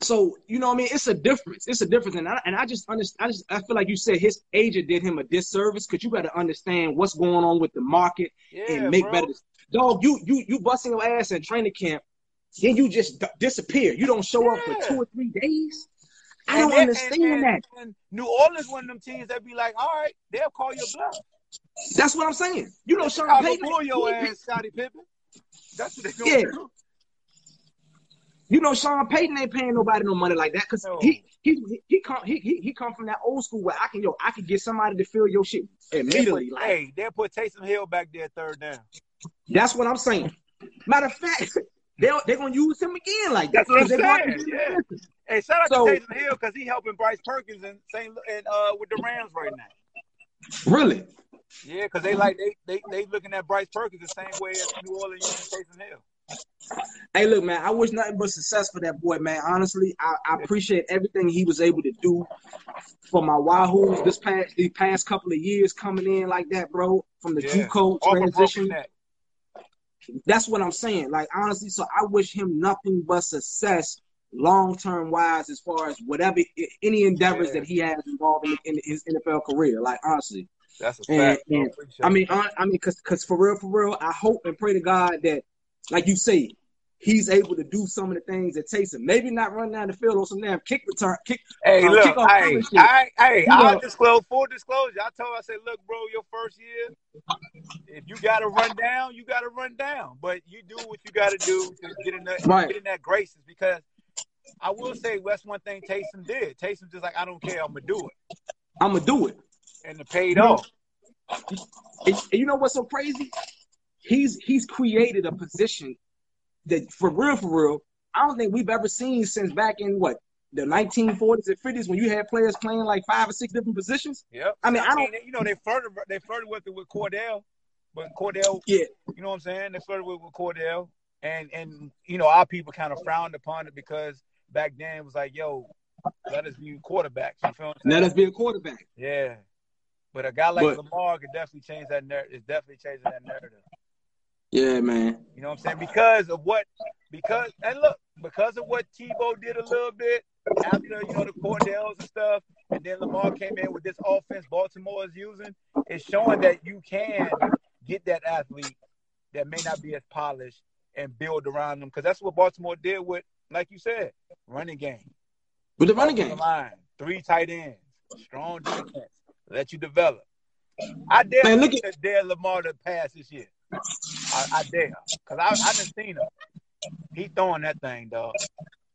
So you know what I mean? It's a difference. It's a difference, and I and I just understand. I just I feel like you said his agent did him a disservice because you got to understand what's going on with the market Yeah, and make bro. better. Dog, you you you busting your ass in training camp, then you just d- disappear. You don't show up for two or three days. I And don't understand and- that. New Orleans, one of them teams that be like, all right, they'll call your bluff. That's what I'm saying. You know, Sean Payton. pull your ass, Scottie Pippen. That's what they gonna Yeah. do. You know, Sean Payton ain't paying nobody no money like that because No. he he he he come he, he he come from that old school where I can yo I can get somebody to fill your shit immediately. put, Like hey, they'll put Taysom Hill back there third down. that's what I'm saying. Matter of fact, they they're gonna use him again like that. That's what I'm they saying, yeah. Hey, shout out So- to Taysom Hill because he helping Bryce Perkins and St. And uh with the Rams right now. Really. Yeah, because they like they they they looking at Bryce Perkins the same way as New Orleans using Taysom Hill. Hey, look, man, I wish nothing but success for that boy, man. Honestly, I, I appreciate everything he was able to do for my Wahoos this past these past couple of years coming in like that, bro. From the Yeah. JUCO transition. That's what I'm saying. Like honestly, so I wish him nothing but success long term wise as far as whatever any endeavors Yeah. that he has involved in, in his NFL career. Like honestly, That's a fact. and- Appreciate I mean, hon- I mean, cause, cause for real, for real, I hope and pray to God that, like you say, he's able to do some of the things that takes him. Maybe not run down the field on some damn kick return, kick. Hey, um, look, kick hey. I, hey, I'll disclose full disclosure. I told, I said, look, bro, your first year, if you got to run down, you got to run down. But you do what you got to do to get in that, Right. get in that graces. Because I will say, that's one thing Taysom did. Taysom just like, I don't care, I'm gonna do it. I'm gonna do it. and it paid You know- off. And, and you know what's so crazy? He's he's created a position that for real, for real, I don't think we've ever seen since back in what the 1940s and 50s when you had players playing like five or six different positions. Yeah, I mean, I don't. you know, they flirted, they flirted with it with Kordell, but Kordell, Yeah, you know what I'm saying? They flirted with, with Kordell, and and you know our people kind of frowned upon it because back then it was like, yo, let us be quarterbacks. You feel let us be a quarterback. Yeah. But a guy like But- Lamar could definitely change that narrative. It's definitely changing that narrative. Yeah, man. You know what I'm saying? Because of what, because, and look, because of what Tebow did a little bit after, you know, the Kordells and stuff, and then Lamar came in with this offense Baltimore is using, it's showing that you can get that athlete that may not be as polished and build around them. Because that's what Baltimore did with, like you said, running game. With the running game. line, three tight ends, strong defense, let you develop. I dare Man, look I dare Lamar to pass this year. I, I dare, cause I I done seen him. He throwing that thing, dog.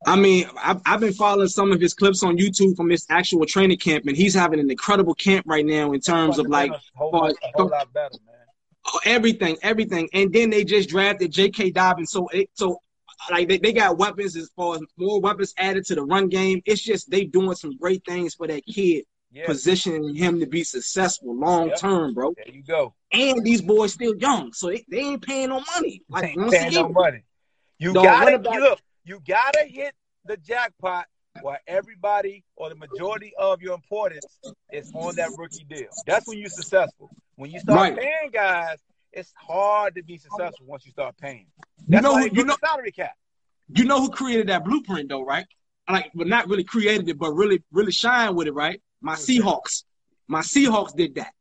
I mean, I've, I've been following some of his clips on YouTube from his actual training camp, and he's having an incredible camp right now in terms of like a whole, uh, whole lot better, man. everything, everything. And then they just drafted J.K. Dobbins, so it, so like they, they got weapons as far as more weapons added to the run game. It's just they doing some great things for that kid, Yeah, positioning him to be successful long Yep. term, bro. there you go. And these boys still young, so they, they ain't paying no money. Like once paying no again, money. You gotta back- look. You gotta hit the jackpot where everybody or the majority of your importance is on that rookie deal. That's when you're successful. When you start Right. paying guys, it's hard to be successful once you start paying. you know, who, you know, salary cap. you know who created that blueprint though, right? Like, but not really created it, but really, really shine with it, right? My Seahawks, my Seahawks did that.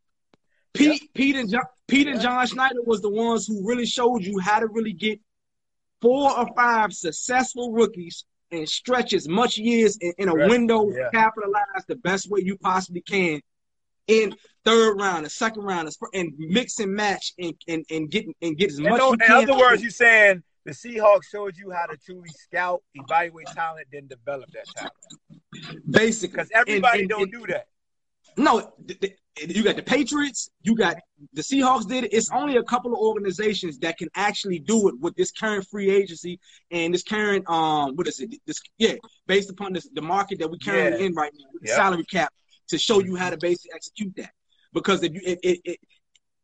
Pete, Pete and John, Pete and John Schneider was the ones who really showed you how to really get four or five successful rookies and stretch as much years in, in a Right. window, Yeah. capitalize the best way you possibly can in third round, the second round, and mix and match and and, and get and get as In, much. in can other words, you're saying the Seahawks showed you how to truly scout, evaluate talent, then develop that talent. Basically Because everybody And- and- don't do that. No, th- th- you got the Patriots, you got the Seahawks did it. It's only a couple of organizations that can actually do it with this current free agency and this current um what is it? This yeah, based upon this the market that we currently Yeah. in right now, with the Yep. salary cap to show you how to basically execute that. Because if you it, it, it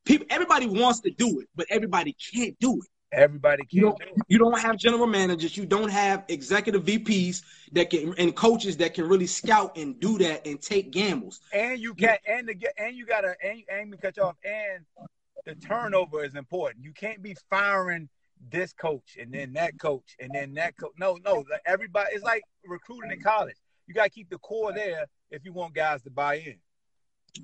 people everybody wants to do it, but everybody can't do it. Everybody You don't, do you don't have general managers. You don't have executive VPs that can and coaches that can really scout and do that and take gambles. And you can't and the and you gotta and and me cut you off and the turnover is important. You can't be firing this coach and then that coach and then that coach. No, no, everybody it's like recruiting in college. You gotta keep the core there if you want guys to buy in.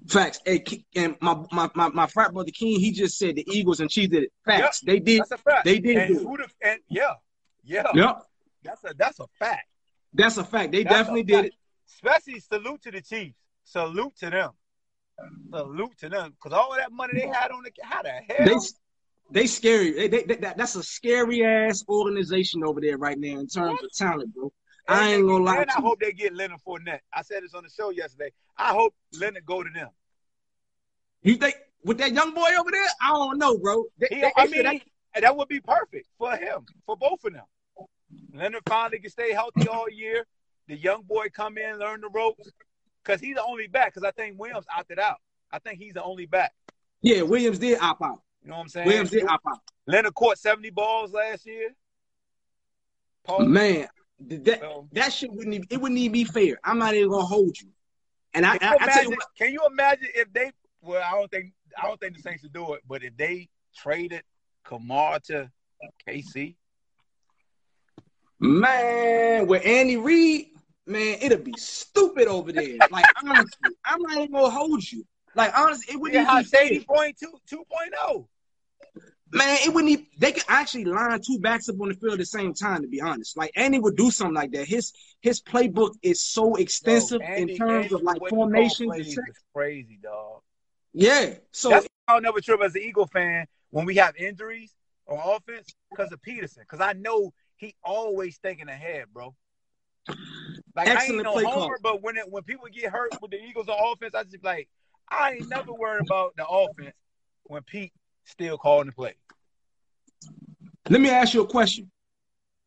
Facts. Hey, and my, my, my, my frat brother King, he just said the Eagles and Chiefs did it. Facts. They did. That's a fact. They did And who the and yeah, yeah. Yep. That's a that's a fact. That's a fact. They That's definitely did it. Especially salute to the Chiefs. Salute to them. Salute to them. Because all of that money they had on the how the hell? They they scary. They, they, that, that's a scary ass organization over there right now in terms of talent, bro. I ain't gonna lie. And I hope they get Leonard Fournette. I said this on the show yesterday. I hope Leonard go to them. You think with that young boy over there? I don't know, bro. They, He, they- I mean, that would be perfect for him, for both of them. Leonard finally can stay healthy all year. The young boy come in, learn the ropes, because he's the only back. Because I think Williams opted out. I think he's the only back. yeah, Williams did opt out. You know what I'm saying? Williams did opt out. Leonard caught 70 balls last year. Paul, Man, that so, that shit wouldn't even, it wouldn't even be fair. I'm not even gonna hold you. And I, I imagine, tell you what, can you imagine if they? Well, I don't think I don't think the Saints would do it. But if they traded Kamara to KC, man, with Andy Reid, man, it'll be stupid over there. Like honestly, I'm not even gonna hold you. Like honestly, it wouldn't yeah, even be fair. 2.0. Man, it wouldn't even, they could actually line two backs up on the field at the same time, to be honest. Like Andy would do something like that. His his playbook is so extensive in terms of like formations. It's crazy, dog. Yeah. So That's why I'll never trip as an Eagle fan when we have injuries on offense because of Pederson. Because I know he always thinking ahead, bro. Like I ain't no homer, but when it when people get hurt with the Eagles on offense, I just be like, I ain't never worried about the offense when Pete still calling the play. Let me ask you a question.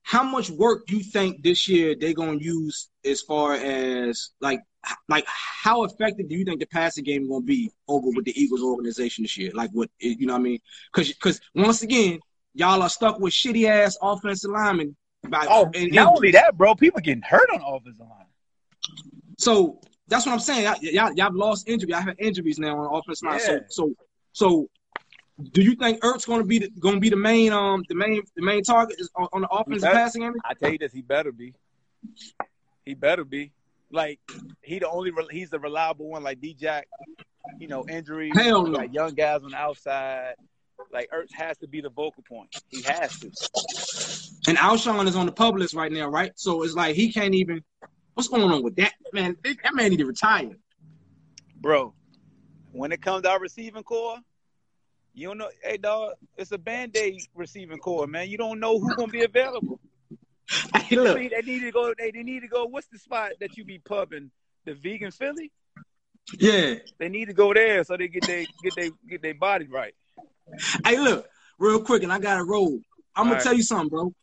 How much work do you think this year they're gonna use as far as like like how effective do you think the passing game gonna be over with the Eagles organization this year? Like what you know what I mean? Because because once again, y'all are stuck with shitty ass offensive linemen. By, Oh, and- not only that, bro, people getting hurt on offensive line. So that's what I'm saying. Y'all, y'all, y'all have lost injury. Y'all have injuries now on offensive line. So, so, so, do you think Ertz going to be the, going to be the main um the main the main target is on, on the offensive better. passing game? I tell you this, he better be. He better be. Like he the only re- he's the reliable one. Like D Jack, you know, injury. Hell no. Like young guys on the outside. Like Ertz has to be the vocal point. He has to. And Alshon is on the Publix right now, right? So it's like he can't even. What's going on with that man? That man need to retire. bro. When it comes to our receiving core, you don't know. Hey, dog, it's a band aid receiving core, man. You don't know who's gonna be available. Hey, look, they need to go. They, they need to go. What's the spot that you be pubbing? The vegan Philly. yeah. They need to go there so they get they get they get their body right. Hey, look, real quick, and I got a roll. I'm gonna All right. tell you something, bro.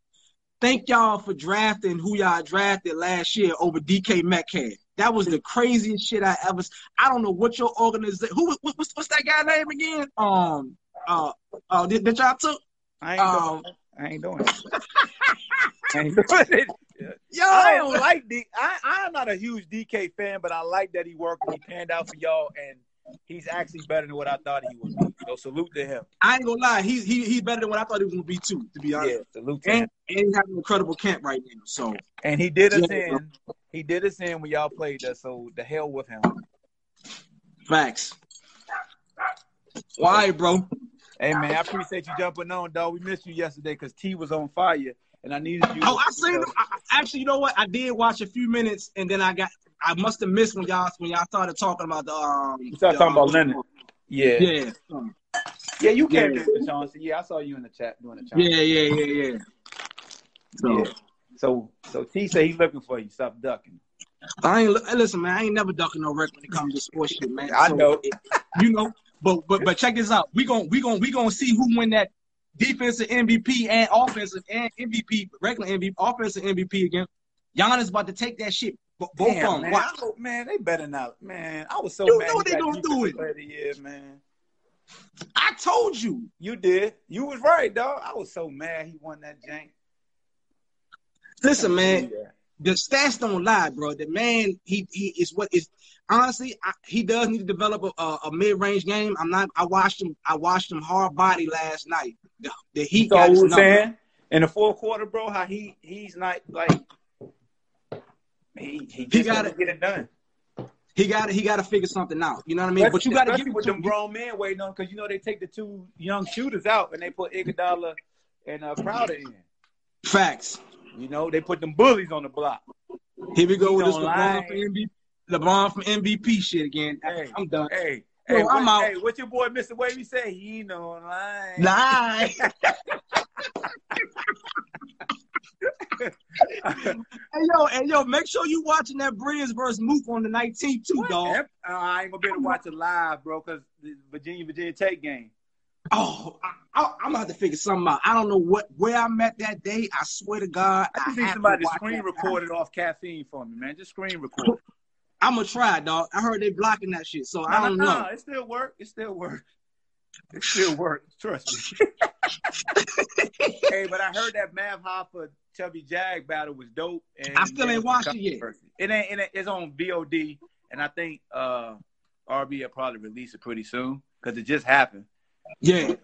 Thank y'all for drafting who y'all drafted last year over DK Metcalf. That was the craziest shit I ever. I don't know what your organization. Who? What, what's, what's that guy name again? Um. Uh. Uh. That, that y'all took. I ain't Um. doing. it. I ain't doing it. I ain't doing it. Yo. I don't like D. I I'm not a huge DK fan, but I like that he worked. And he panned out for y'all, and he's actually better than what I thought he would be. So salute to him. I ain't gonna lie. He's he, he's better than what I thought he was gonna be too. To be honest. Yeah, salute to him. And, and he's having an incredible camp right now. So And he did us Yeah. in. He did us in when y'all played us. So the hell with him. facts. Why, bro? Hey man, I appreciate you jumping on, dog. We missed you yesterday because T was on fire, and I needed you. Oh, I seen I- actually, you know what? I did watch a few minutes, and then I got. I must have missed when y'all when y'all started talking about the um. You started the, talking about um, Leonard. Yeah, yeah, Yeah. you came Yeah. to the Chauncey. Yeah, I saw you in the chat doing the chat. Yeah, yeah, yeah, yeah. So Yeah. So, so T said he's looking for you. Stop ducking. I ain't listen, man. I ain't never ducking no wreck when it comes to sports shit, man. I So, know. it- you know, but but but check this out. We gon' we gon' we gonna see who win that defensive MVP and offensive and MVP, regular MVP, offensive MVP again. Giannis about to take that shit. Both Damn, of them. man. I man, they better not. Man, I was so You mad. know they gonna do it. player year, man. I told you. You did. You was right, dog. I was so mad he won that jank. Listen, man. the stats don't lie, bro. The man, he he is what is honestly, I, he does need to develop a, a, a mid range game. I'm not. I watched him. I watched him hard body last night. The, the Heat saw got what his we number. saying in the fourth quarter, bro. How he he's not like he he gotta- gotta get it done. He got he got to figure something out. You know what I mean? But you got to give with to them grown men waiting on because you know they take the two young shooters out and they put Iguodala and uh, Crowder in. Facts. You know they put them bullies on the block. Here we go He with this LeBron from MVP. LeBron from MVP shit again. Hey, I'm done. Hey, Hey, I'm what, out. hey, what your boy Mr. Wavy say? He no lie. Lie. hey yo, hey yo, make sure you watching that Breeze versus Mook on the 19th too, dog. Uh, I ain't gonna be able to watch it live, bro, because the Virginia Virginia Tech game. Oh, I, I'm gonna have to figure something out. I don't know what where I'm at that day. I swear to God, I just I need somebody to screen record it off caffeine for me, man. Just screen record. I'm gonna try, dog. I heard they blocking that shit, so I don't No, no, know. no, It still work. It still work. It still work. Trust me. hey, but I heard that Mav Hoffa Chubby Jag battle was dope. And I still ain't watched it yet. It ain't, it ain't. It's on VOD, and I think uh RB will probably release it pretty soon because it just happened. Yeah.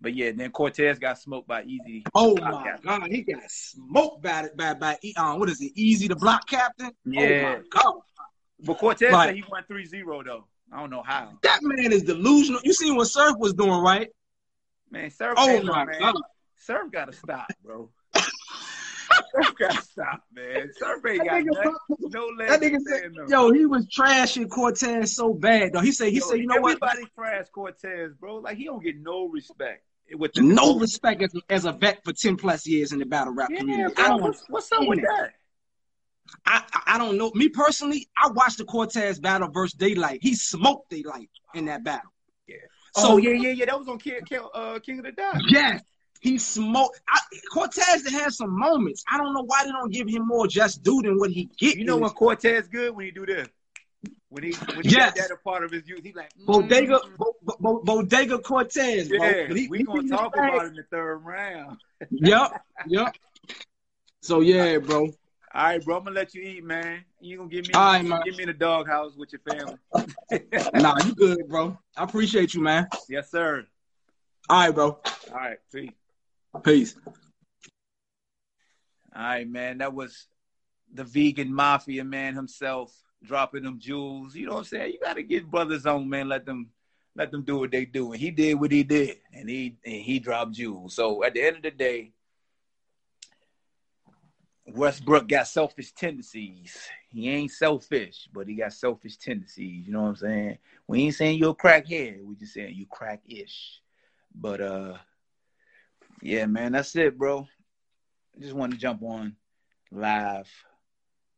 But yeah, then Cortez got smoked by Eazy. Oh my God, he got smoked by it by by um, what is it? Eazy the block captain. Yeah. Oh my God, But Cortez Right. said he went 3-0 though. I don't know how. that man is delusional. You seen what Surf was doing, right? Man, Surf, Oh hey, my man, God. Surf gotta stop, bro. Surf gotta stop, man. Surf ain't That got nothing. No legs. That nigga said, stand on. yo, he was trashing Cortez so bad though. He said, he Yo, said, you know what? Everybody trash Cortez, bro. Like he don't get no respect with the No respect as, as a vet for ten plus years in the battle rap Yeah, community. bro. I don't What's, what's up with that? I, I don't know. Me personally, I watched the Cortez battle versus Daylight. He smoked Daylight in that battle. Yeah. So oh yeah, yeah, yeah. That was on King, King, uh, King of the Dot. Yes, he smoked. I, Cortez had some moments. I don't know why they don't give him more just due than what he get. You know when Cortez good when he do this. When he when he Yes. that a part of his youth, he like mm, Bodega Bo, Bo, Bodega Cortez. bro. Yeah, He- we he gonna talk about it in the third round. Yep, yep. So yeah, bro. All right, bro. I'm gonna let you eat, man. You gonna give me All right, man. give me the doghouse with your family. Nah, you good, bro. I appreciate you, man. yes, sir. All right, bro. All right, peace. Peace. All right, man. That was the vegan mafia man himself dropping them jewels. You know what I'm saying? You gotta get brothers on, man. Let them let them do what they do. And he did what he did. And he and he dropped jewels. So at the end of the day, Westbrook got selfish tendencies. He ain't selfish, but he got selfish tendencies. You know what I'm saying? We ain't saying you're a crackhead. We just saying you crack-ish. But uh yeah, man, that's it, bro. I just wanted to jump on live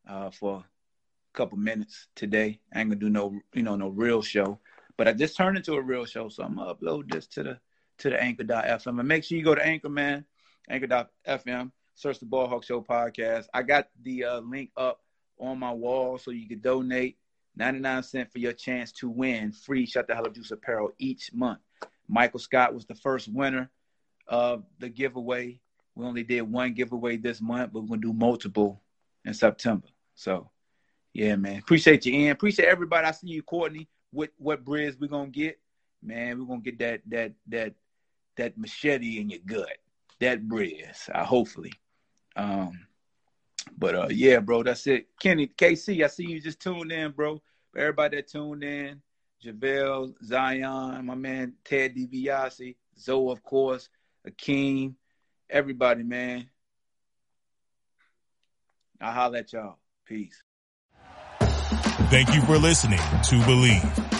uh, for a couple minutes today. I ain't gonna do no, you know, no real show, but I just turned into a real show, so I'm gonna upload this to the to the Anchor.fm and make sure you go to Anchor, man, Anchor.fm. Search the Ball Hawk Show podcast. I got the uh, link up on my wall so you can donate 99 cents for your chance to win free Shut the Hell Up Juice apparel each month. Michael Scott was the first winner of the giveaway. We only did one giveaway this month, but we're gonna do multiple in September. So, yeah, man. Appreciate you, Ian. Appreciate everybody. I see you, Courtney. What what breads we gonna get? Man, we're gonna get that that that that machete in your gut. That breads. Uh, hopefully. Um, but uh, yeah, bro, that's it. Kenny, KC, I see you just tuned in, bro. Everybody that tuned in, JaVale, Zion, my man Ted DiBiase, Zoe, of course, Akeem, everybody, man. I'll holler at y'all. Peace. Thank you for listening to Bleav.